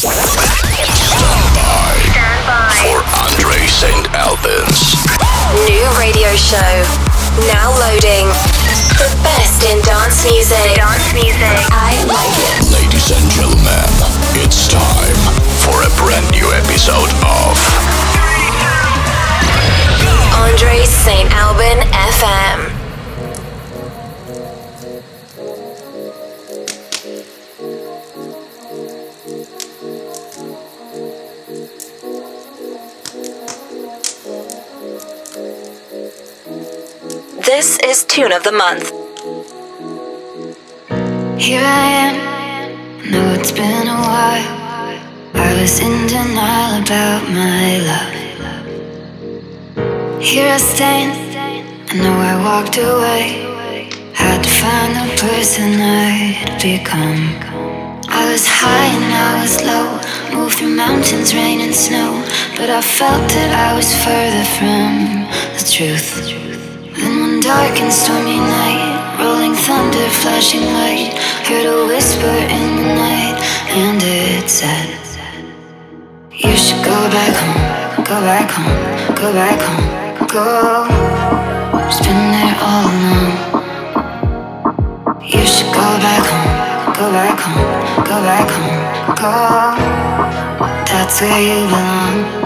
Stand by. Stand by. For Andre St. Albans. New radio show. Now loading. The best in dance music. Dance music. I like it. Ladies and gentlemen, it's time for a brand new episode of Andre St. Alban FM. This Tune of the Month. Here I am. I Know it's been a while. I was in denial about my love. Here I stand. I know I walked away. Had to find the person I'd become. I was high and I was low. Moved through mountains, rain and snow. But I felt that I was further from the truth. Dark and stormy night, rolling thunder, flashing light, heard a whisper in the night, and it said, You should go back home, go back home, go back home, go. Just been there all along. You should go back home, go back home, go back home, go. That's where you belong.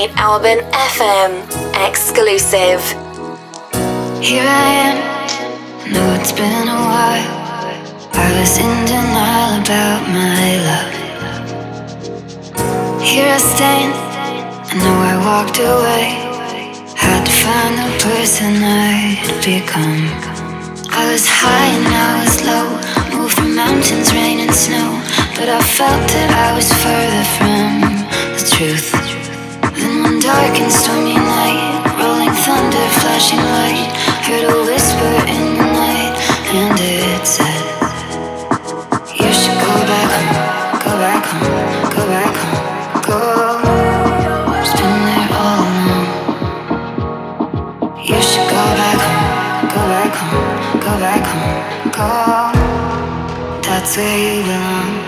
St. Alban FM exclusive. Here I am. I Know it's been a while. I was in denial about my love. Here I stand. I know I walked away. Had to find the person I'd become. I was high and I was low. Moved through mountains, rain and snow. But I felt that I was further from the truth. Dark and stormy night, rolling thunder, flashing light, heard a whisper in the night, and it said, You should go back home, go back home, go back home, go. Just been there all along. You should go back home, go back home, go back home, go. That's where you belong.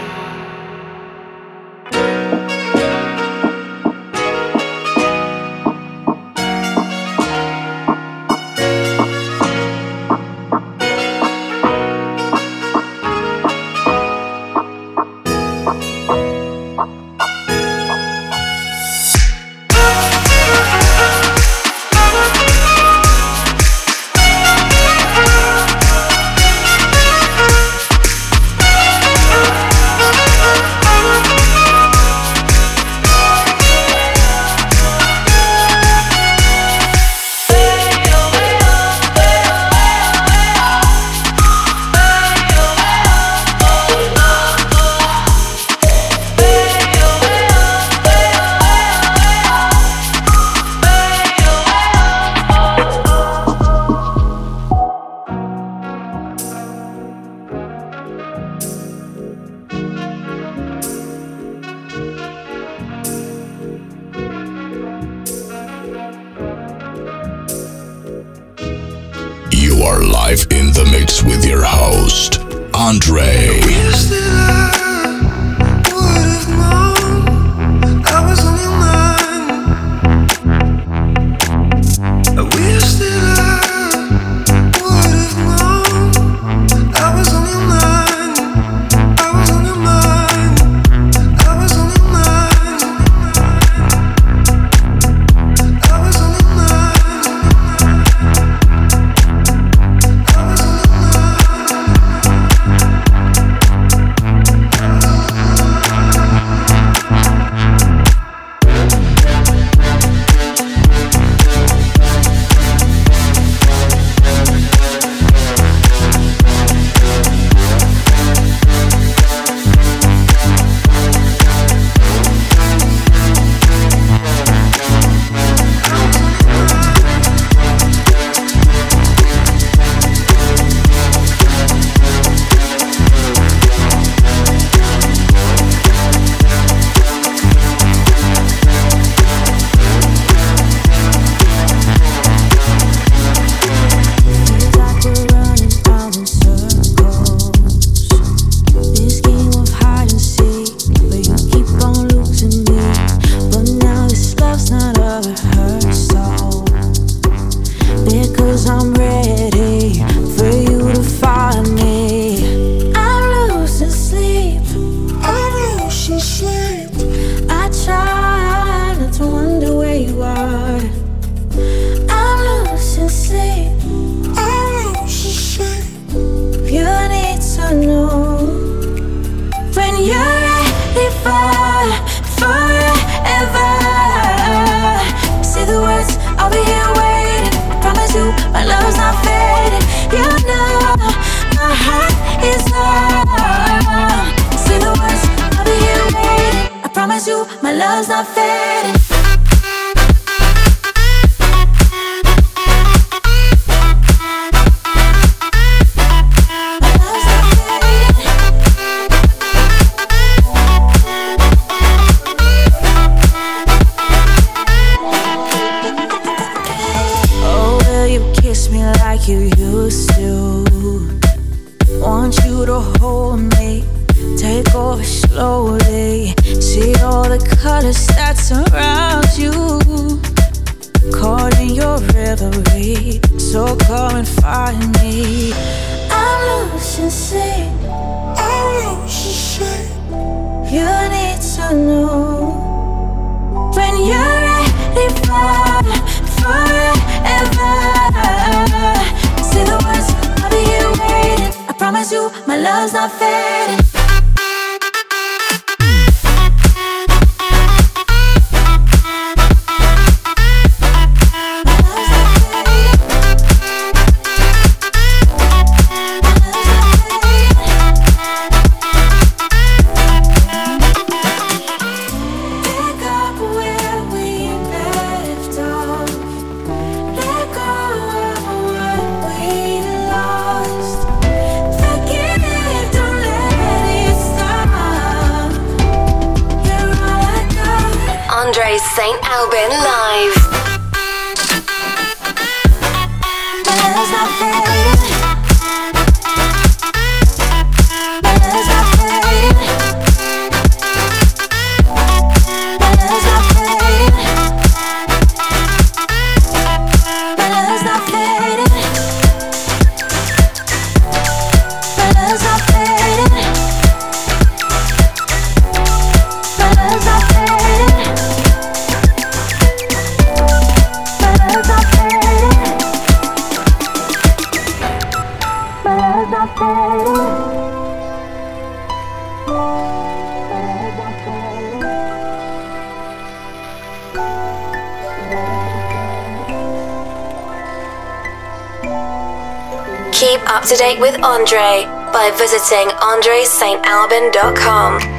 Andre by visiting andresaintalbin.com.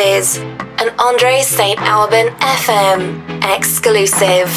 An Andre St. Alban FM exclusive.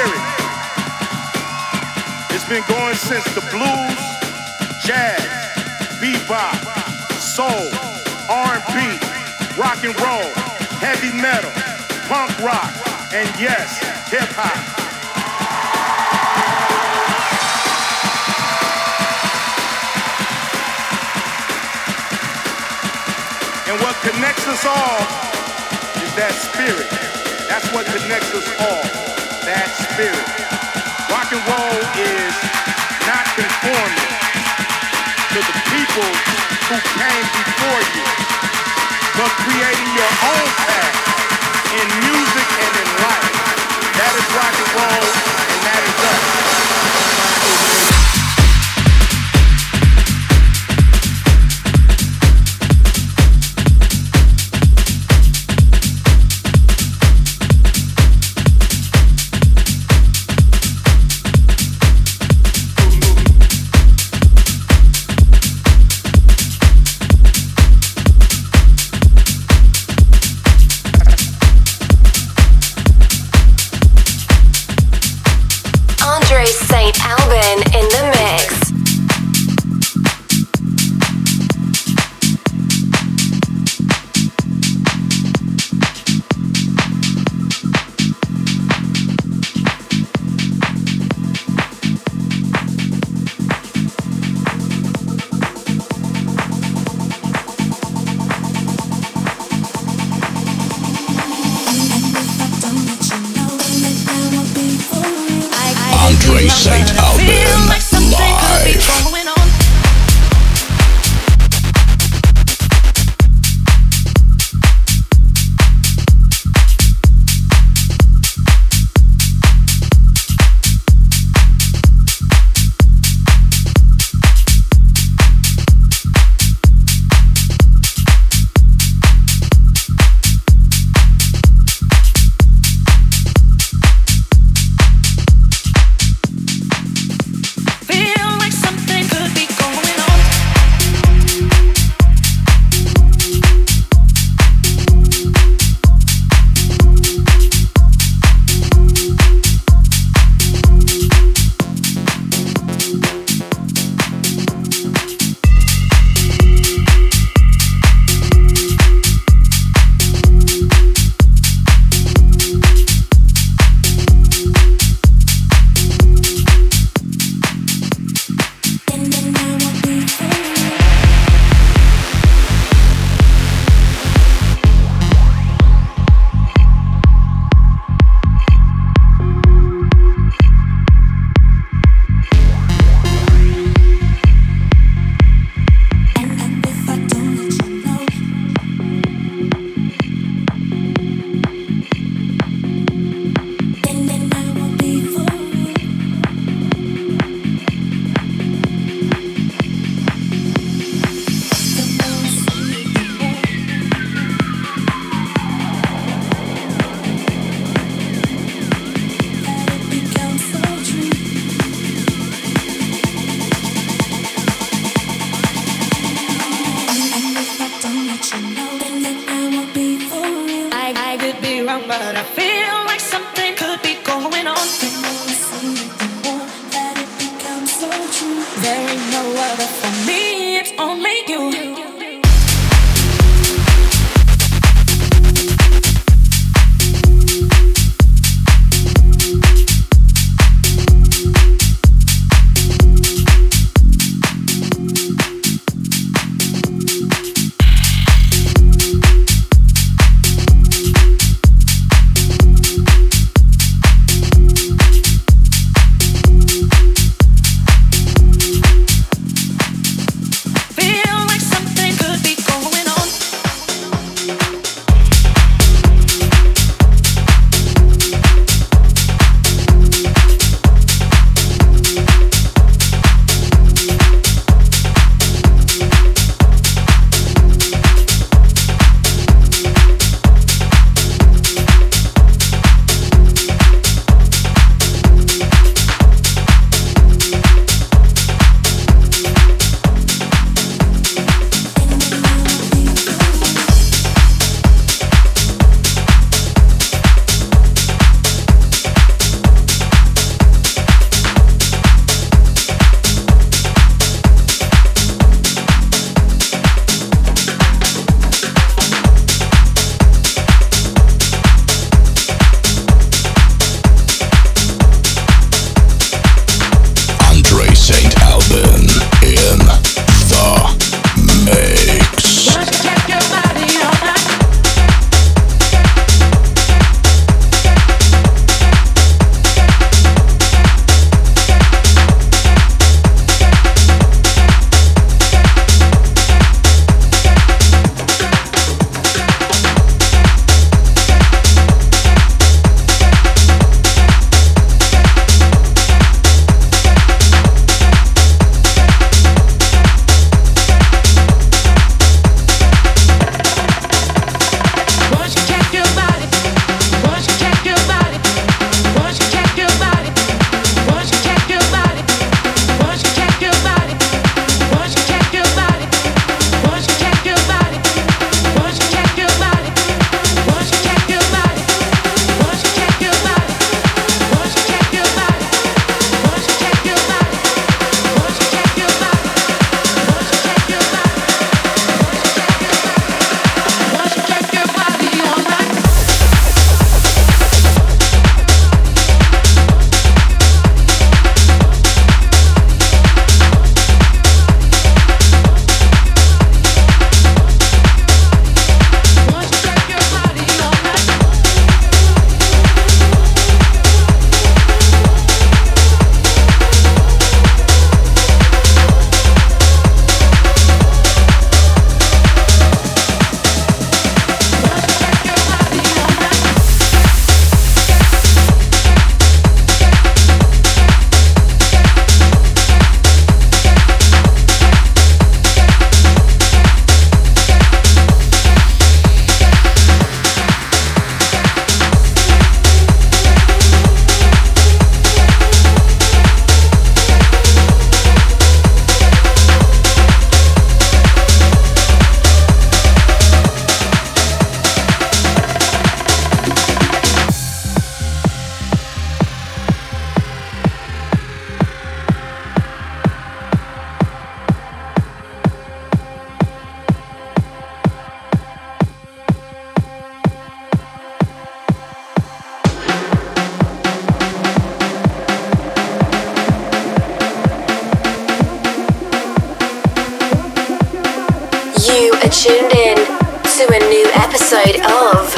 spirit. It's been going since the blues, jazz, bebop, soul, R&B, rock and roll, heavy metal, punk rock, and yes, hip hop. And what connects us all is that spirit. That's what connects us all that spirit. Rock and roll is not conforming to the people who came before you, but creating your own path in music and in life. That is rock and roll, and that is us. tuned in to a new episode of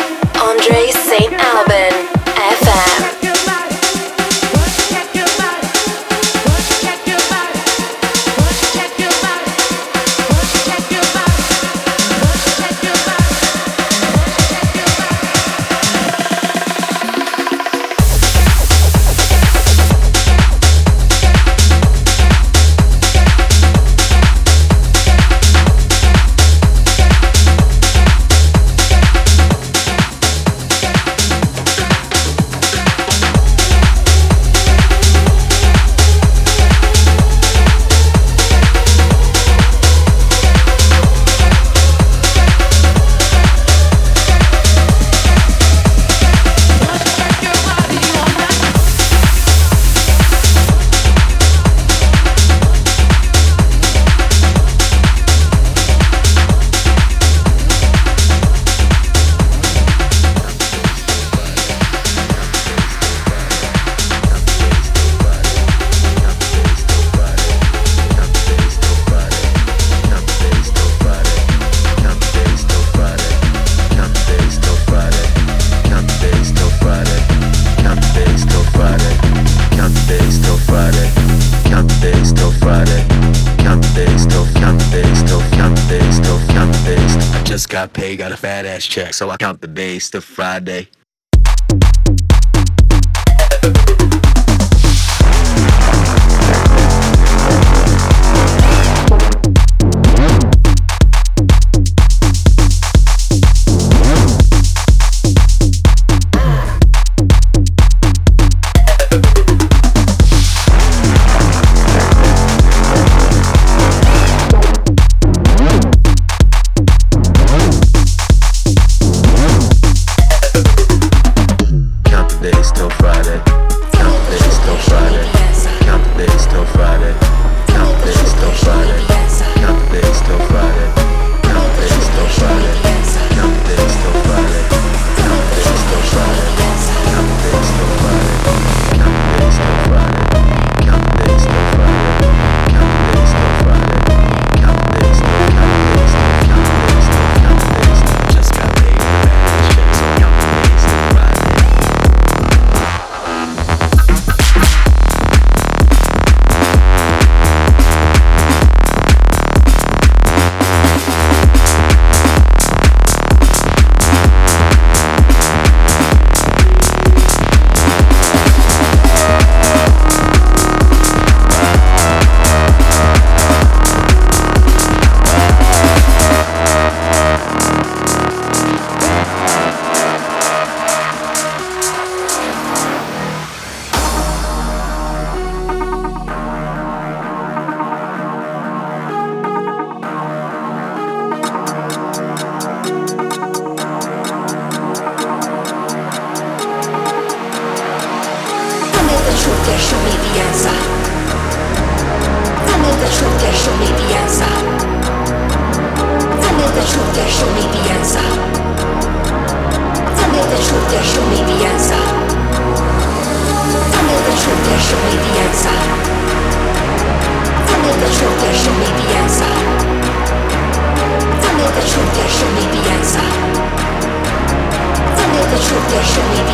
check, so I count the days to Friday. Show me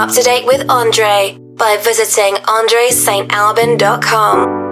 up to date with Andre by visiting andresaintalban.com.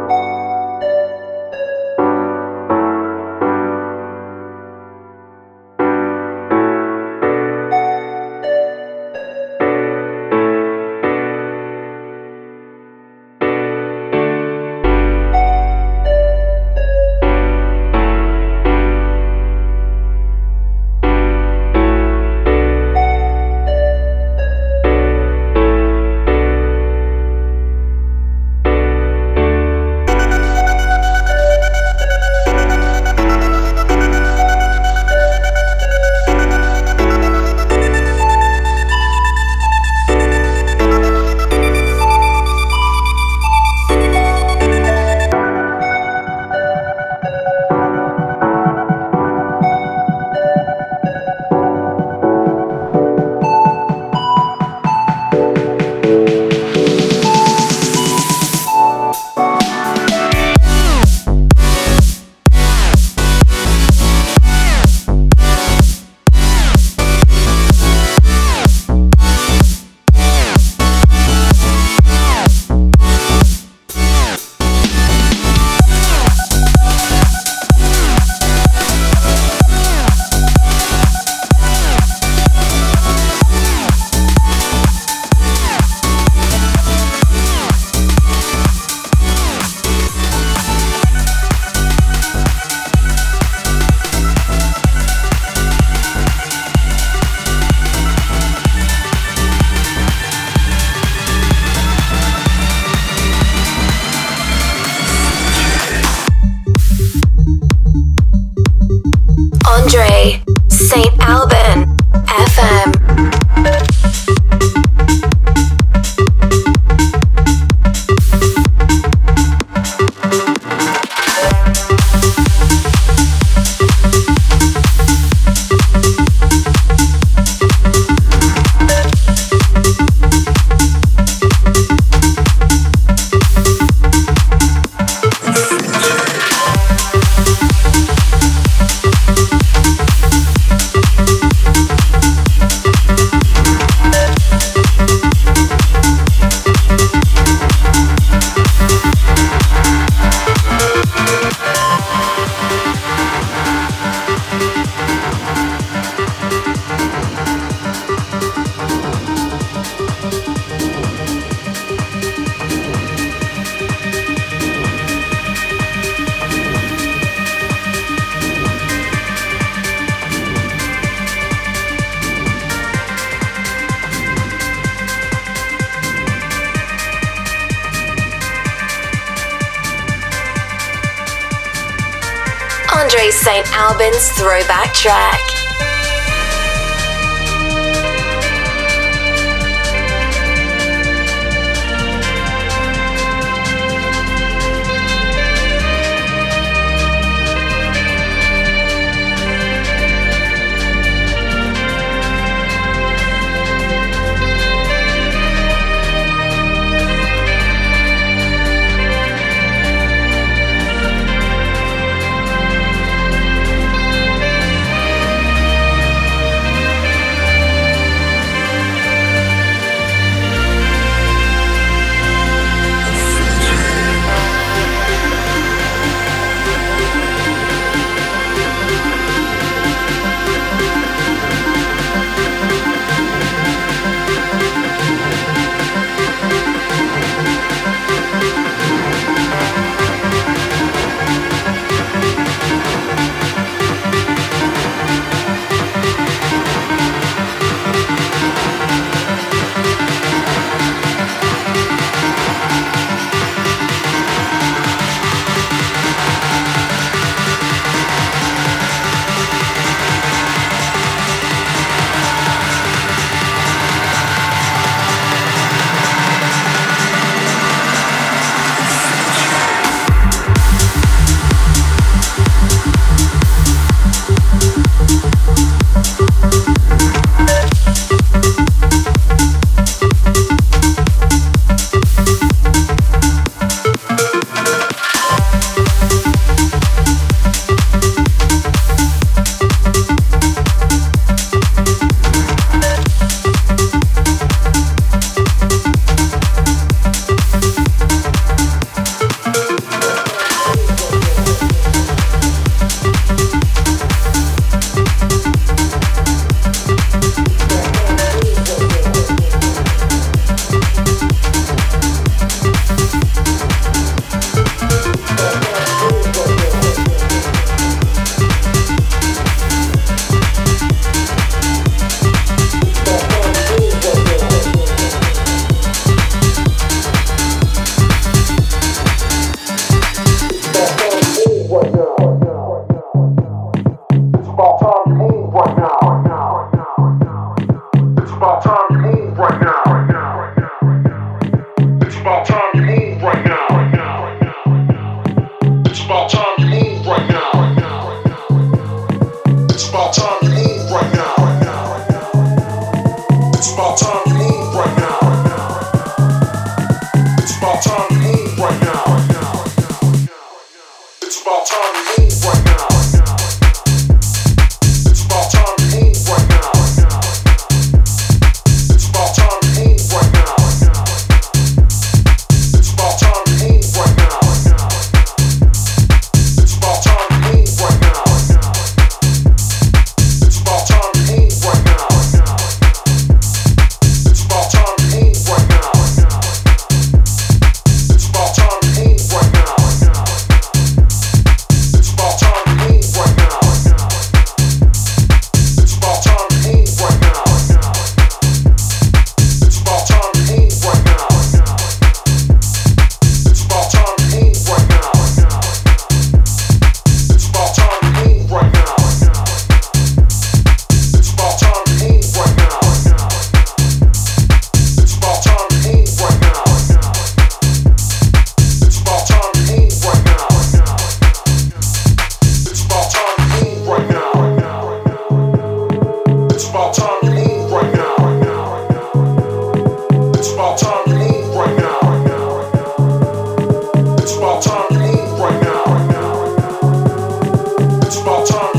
time.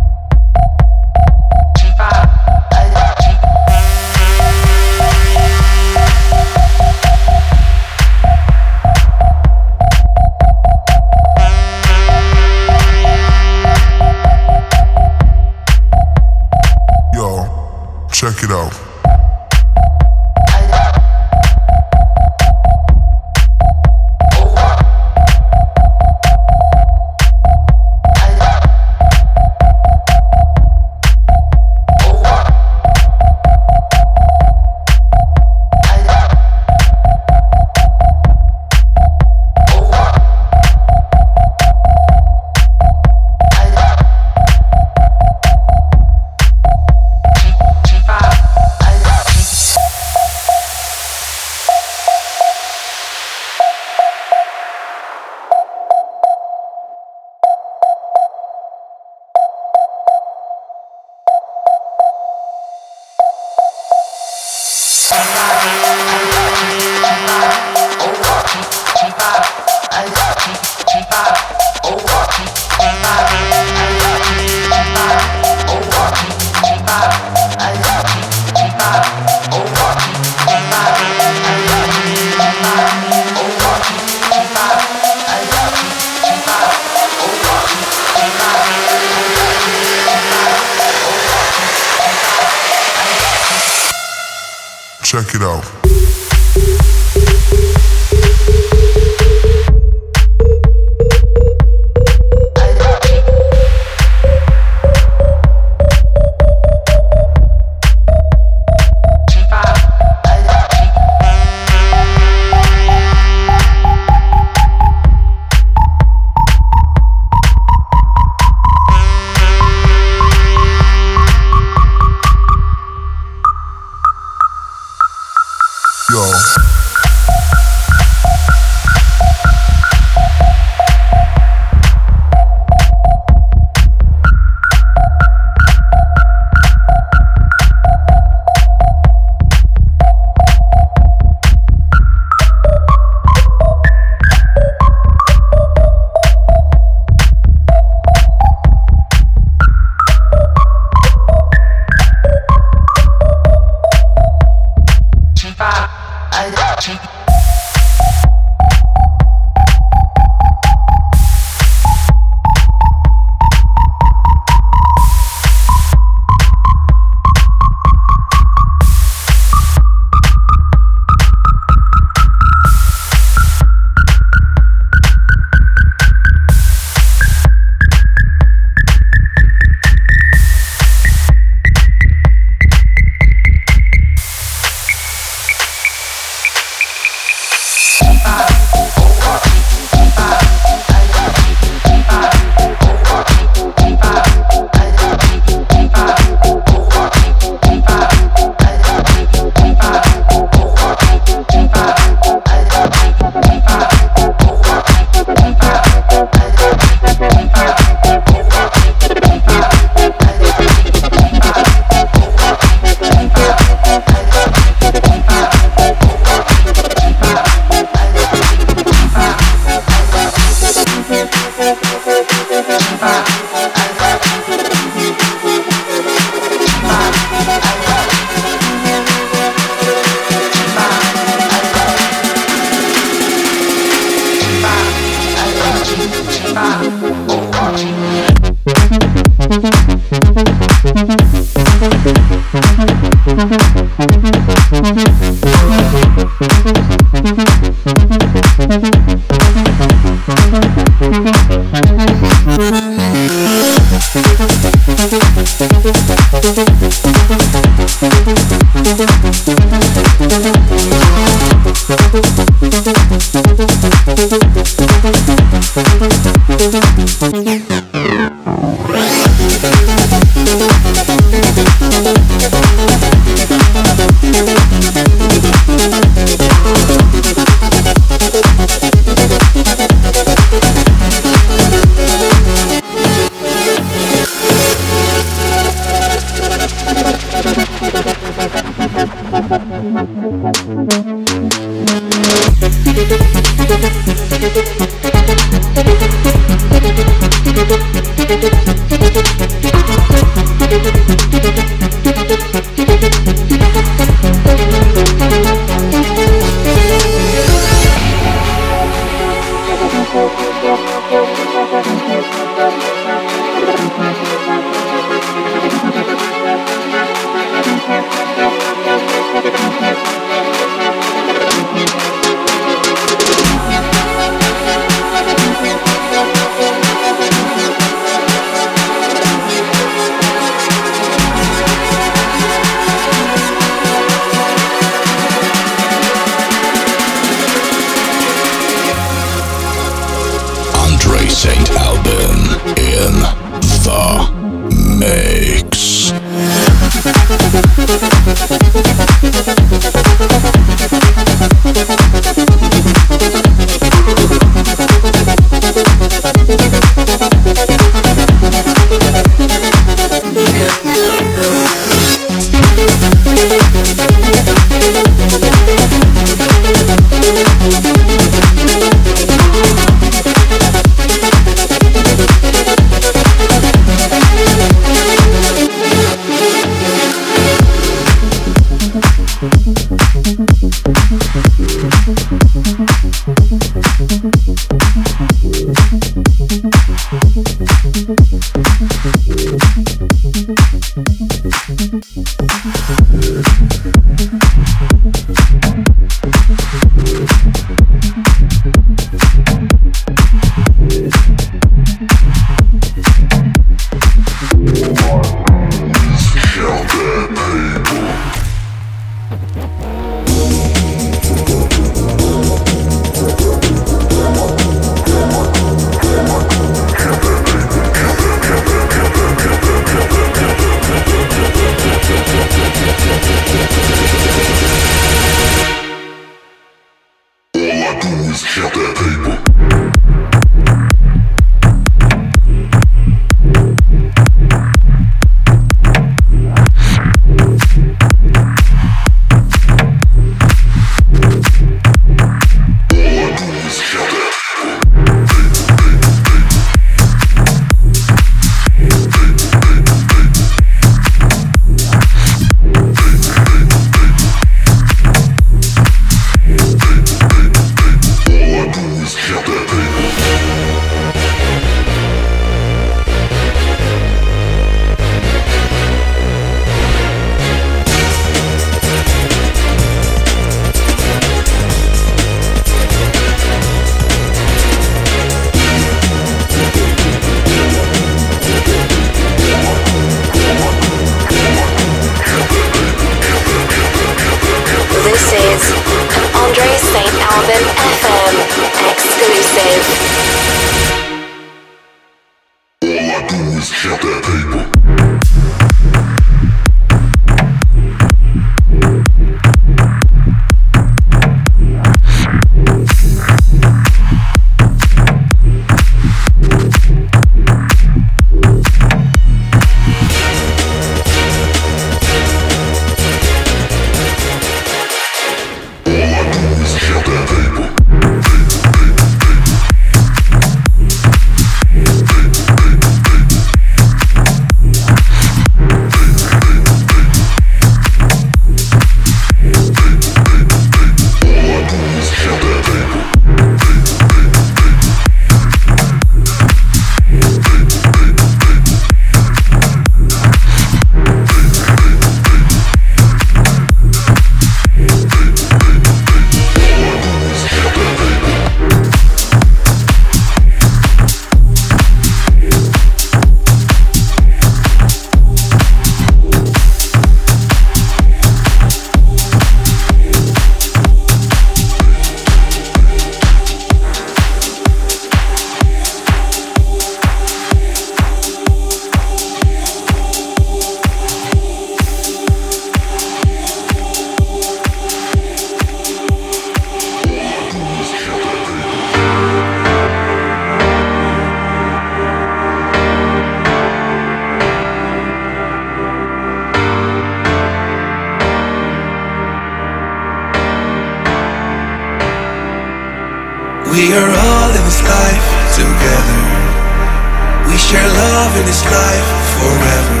Share love in this life forever.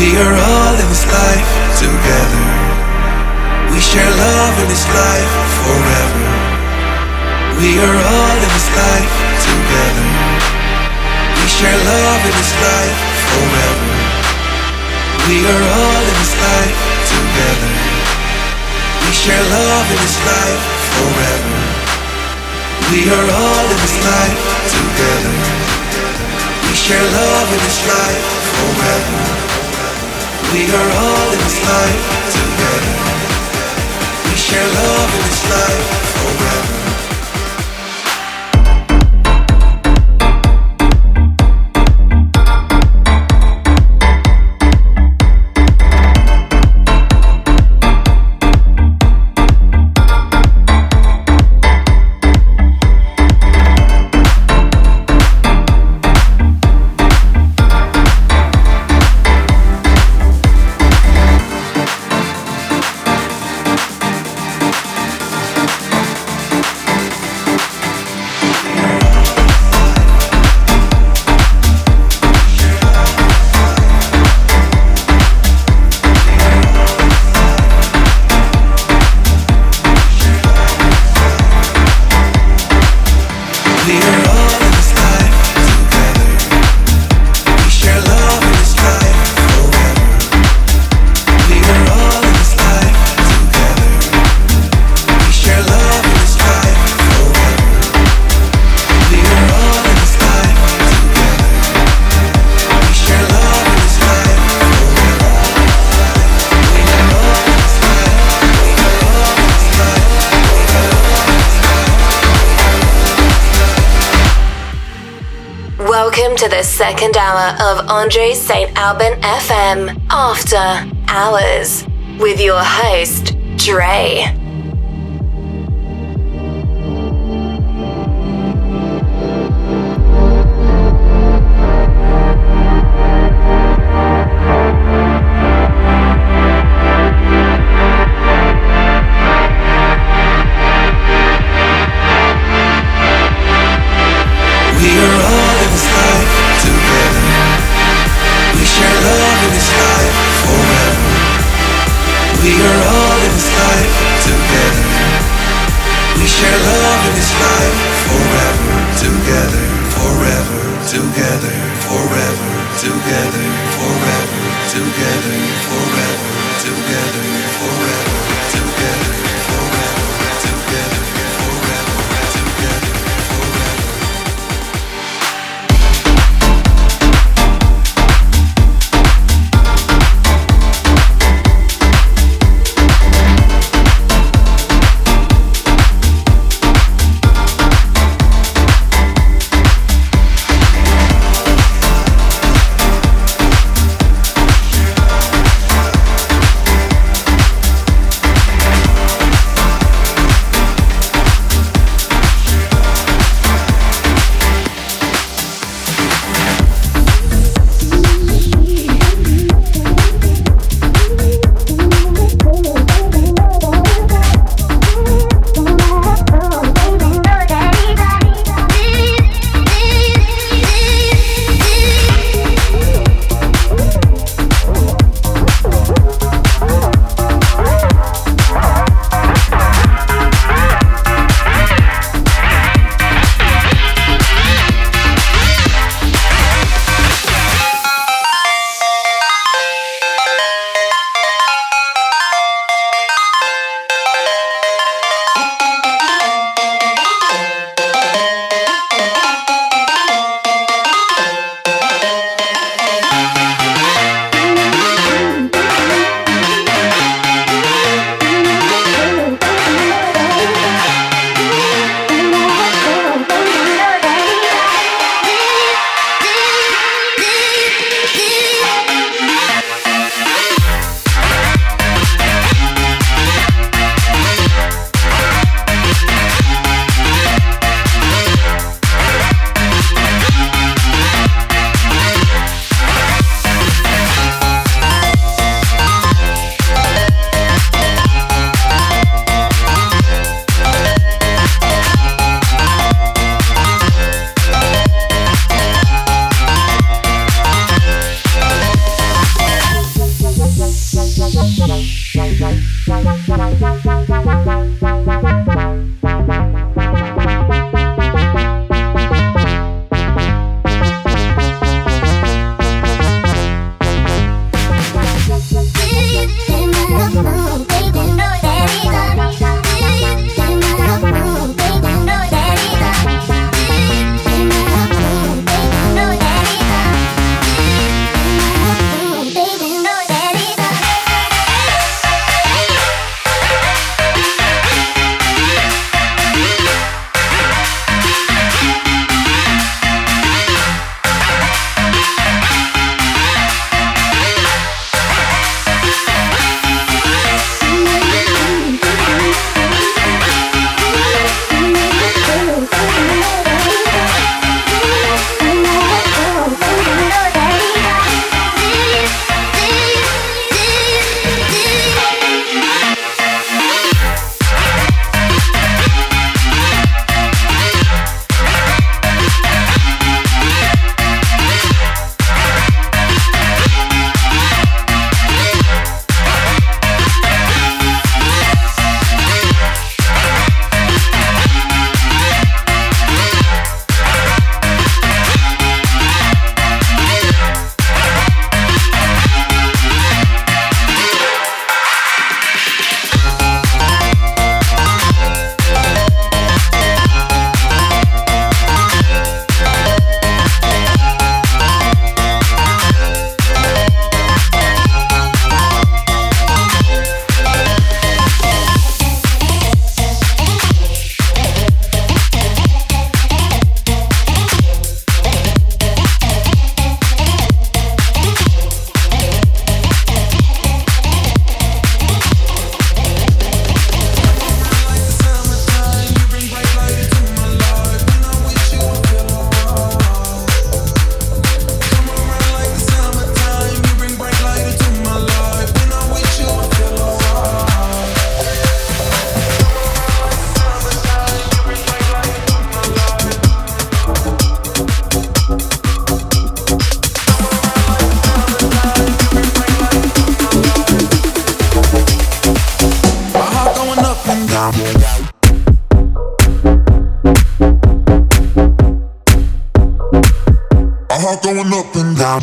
We are all in this life together. We share love in this life forever. We are all in this life together. We share love in this life forever. We are all in this life together. We share love in this life forever. We are all in this life together. We share love in this life forever. We are all in this life together. We share love in this life forever. Alban FM After Hours with your host, Dre.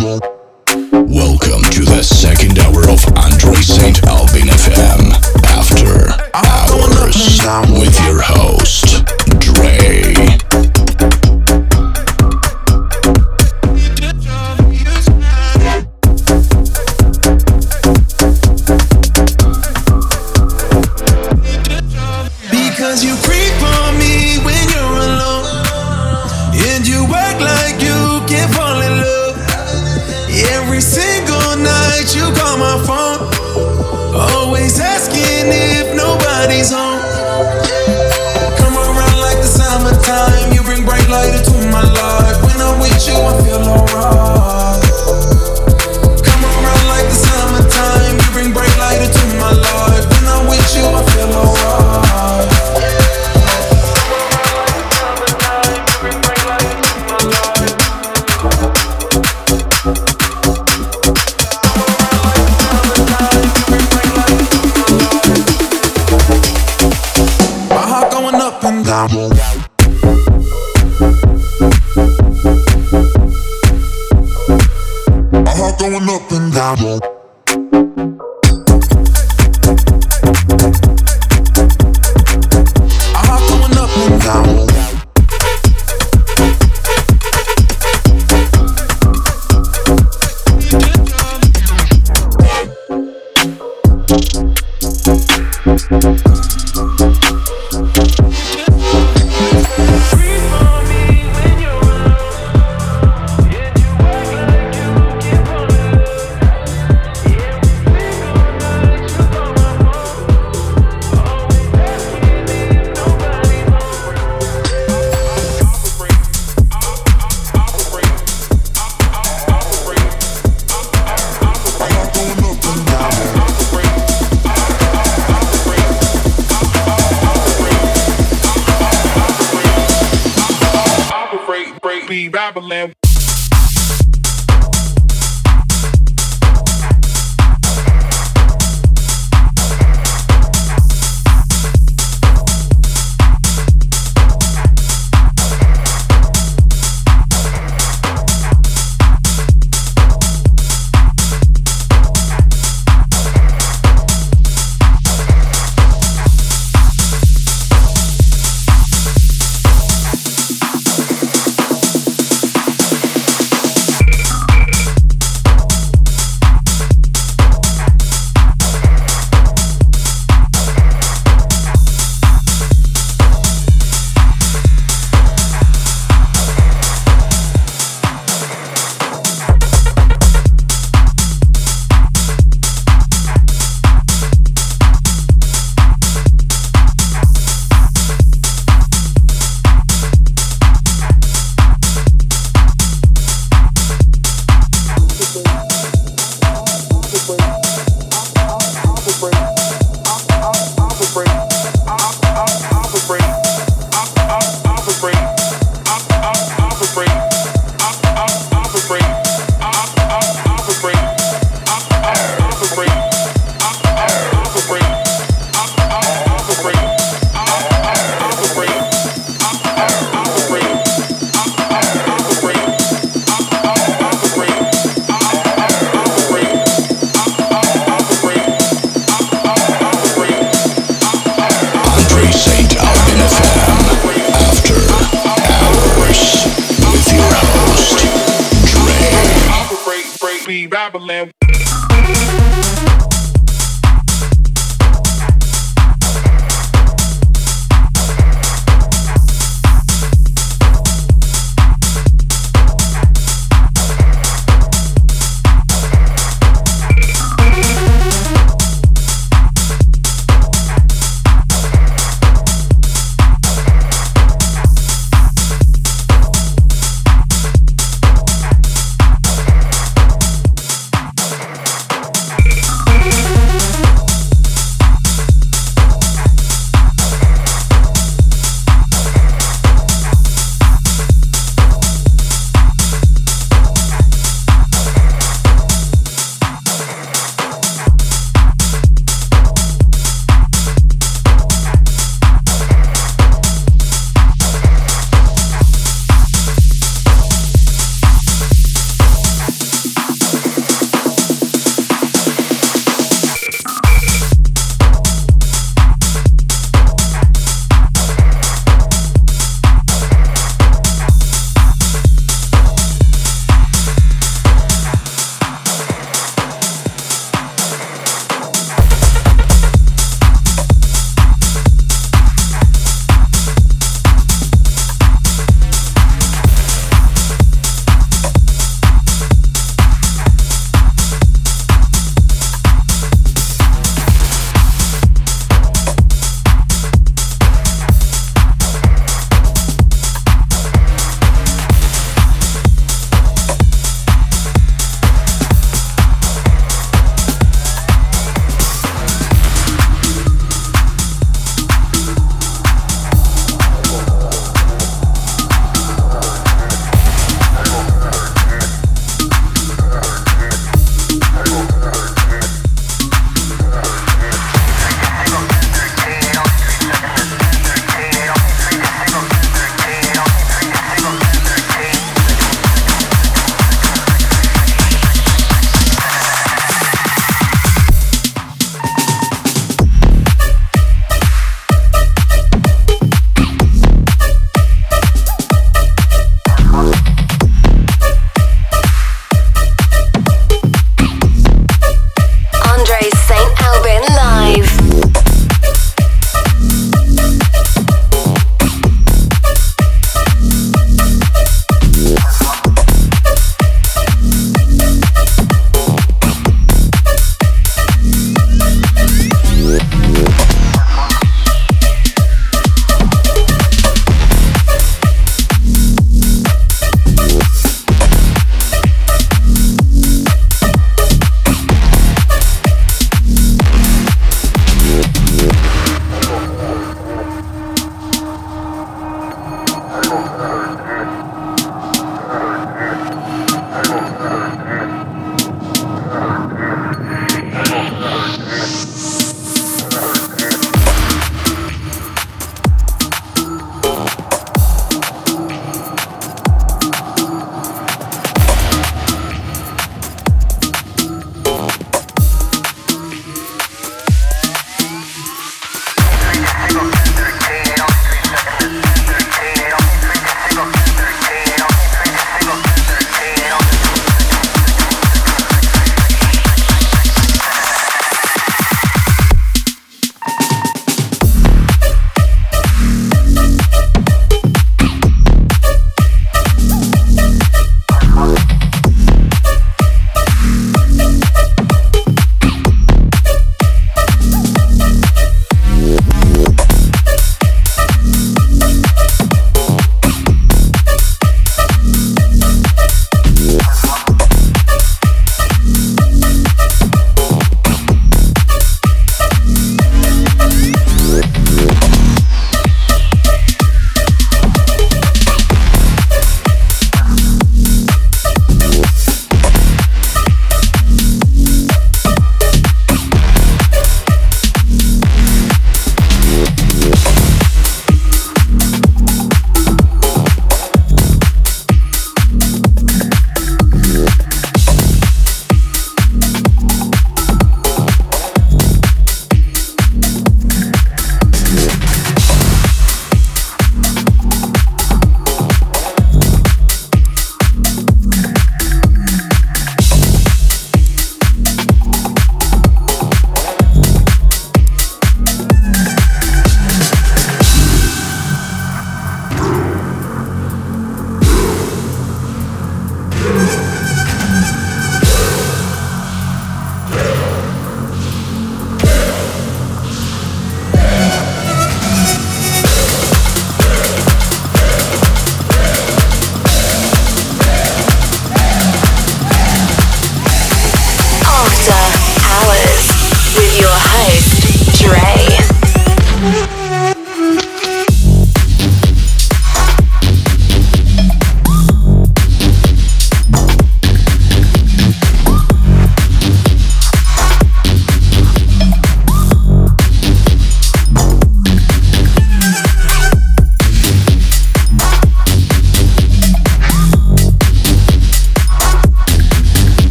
Welcome to the second hour of Andre St. Albin FM After Hours with your host, Dre. Cyberland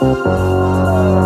Música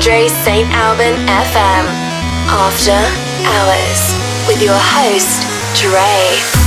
Andre St. Alban FM. After Hours with your host, Dre.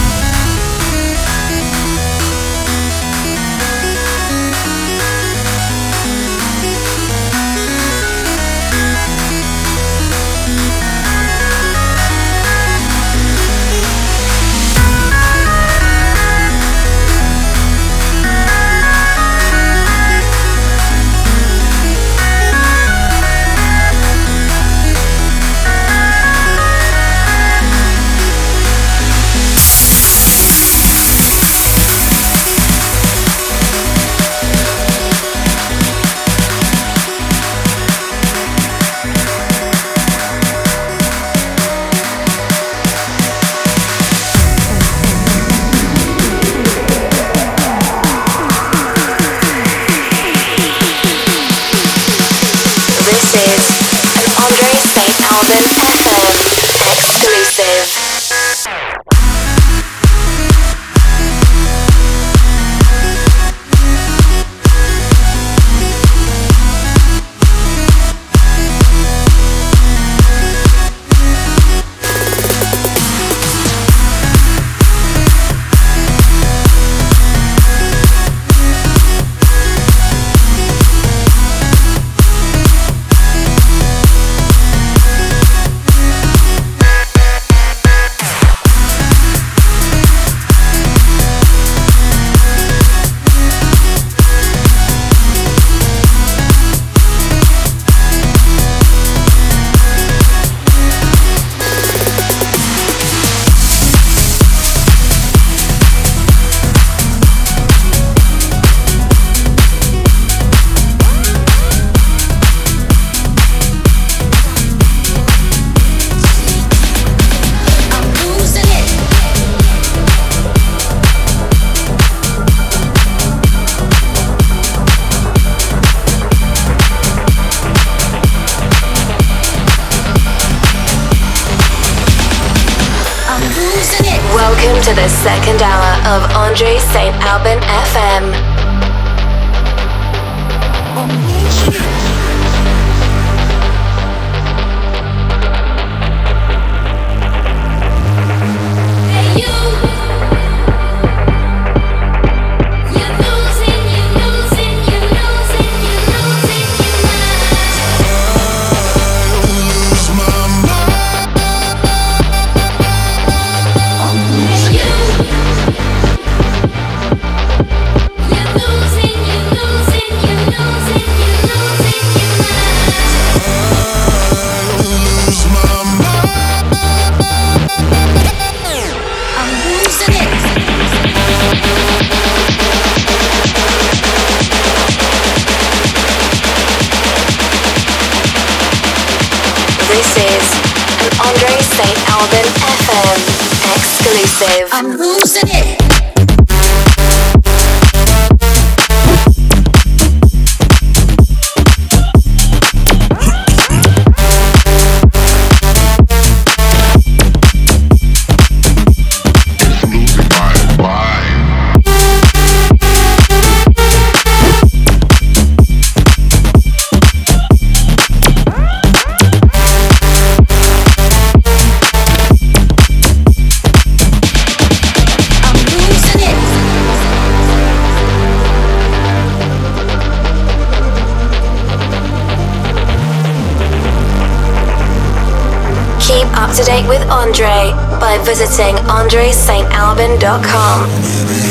Visiting andresaintalban.com.